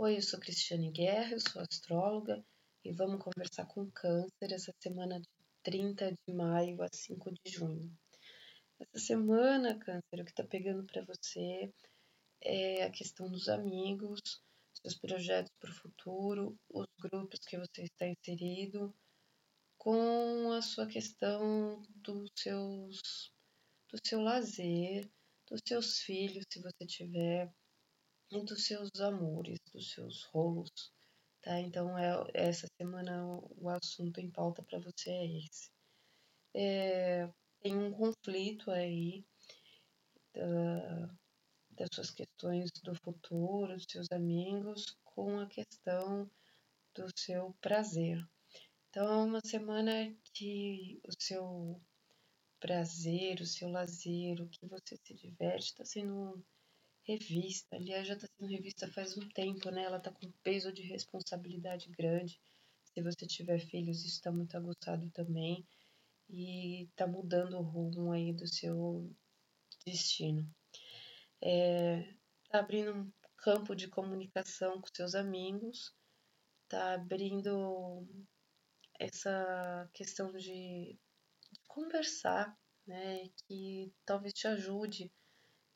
Oi, eu sou Cristiane Guerra, eu sou astróloga e vamos conversar com Câncer essa semana de 30 de maio a 5 de junho. Essa semana, Câncer, o que está pegando para você é a questão dos amigos, seus projetos para o futuro, os grupos que você está inserido, com a sua questão dos seus, do seu lazer, dos seus filhos, se você tiver, dos seus amores, dos seus rolos, tá? Então, é, essa semana o assunto em pauta para você é esse. É, tem um conflito aí da, das suas questões do futuro, dos seus amigos, com a questão do seu prazer. Então, é uma semana que o seu prazer, o seu lazer, o que você se diverte, está sendo revista. Aliás, já está sendo revista faz um tempo, né? Ela está com peso de responsabilidade grande. Se você tiver filhos, isso está muito aguçado também. E está mudando o rumo aí do seu destino. É, tá abrindo um campo de comunicação com seus amigos, tá abrindo essa questão de, de conversar, né? Que talvez te ajude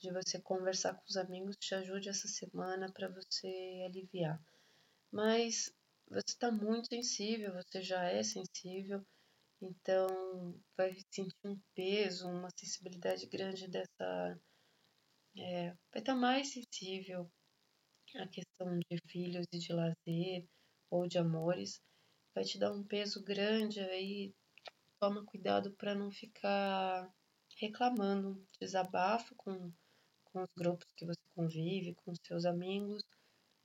de você conversar com os amigos te ajude essa semana para você aliviar. Mas você está muito sensível, você já é sensível, então vai sentir um peso, uma sensibilidade grande dessa. É, vai estar tá mais sensível à questão de filhos e de lazer ou de amores. Vai te dar um peso grande aí. Toma cuidado para não ficar reclamando, desabafo com com os grupos que você convive, com seus amigos,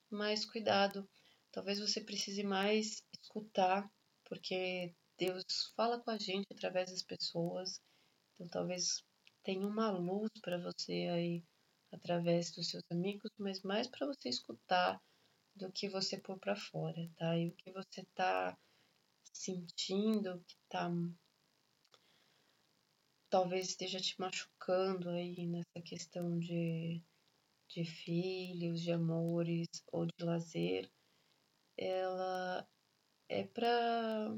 mas cuidado, talvez você precise mais escutar, porque Deus fala com a gente através das pessoas, então talvez tenha uma luz para você aí através dos seus amigos, mas mais para você escutar do que você pôr para fora, tá? E o que você tá sentindo, que tá talvez esteja te machucando aí nessa questão de, de filhos, de amores ou de lazer, ela é para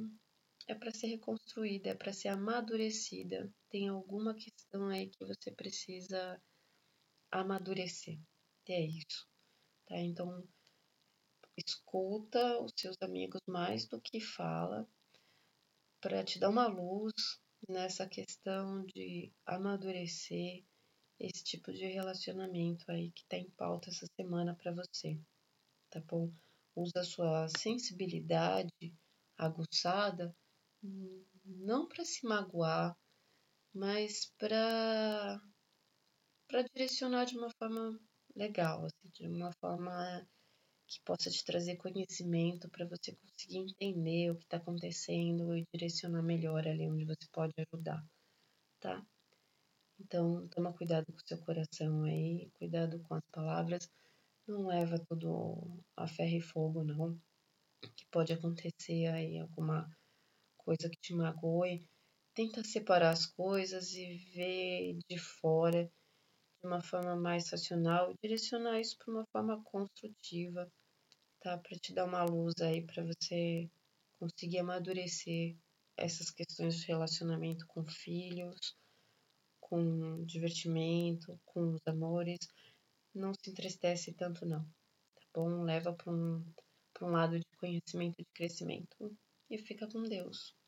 é para ser reconstruída, é para ser amadurecida. Tem alguma questão aí que você precisa amadurecer. É isso. Tá? Então, escuta os seus amigos mais do que fala para te dar uma luz nessa questão de amadurecer esse tipo de relacionamento aí que está em pauta essa semana para você, tá bom? Usa a sua sensibilidade aguçada não para se magoar, mas para para direcionar de uma forma legal, assim, de uma forma que possa te trazer conhecimento para você conseguir entender o que está acontecendo e direcionar melhor ali onde você pode ajudar, tá? Então, toma cuidado com o seu coração aí, cuidado com as palavras, não leva tudo a ferro e fogo, não, que pode acontecer aí alguma coisa que te magoe. Tenta separar as coisas e ver de fora de uma forma mais racional direcionar isso para uma forma construtiva tá? Para te dar uma luz aí para você conseguir amadurecer essas questões de relacionamento com filhos, com divertimento, com os amores. Não se entristece tanto não, tá bom? Leva para um, um lado de conhecimento e de crescimento e fica com Deus.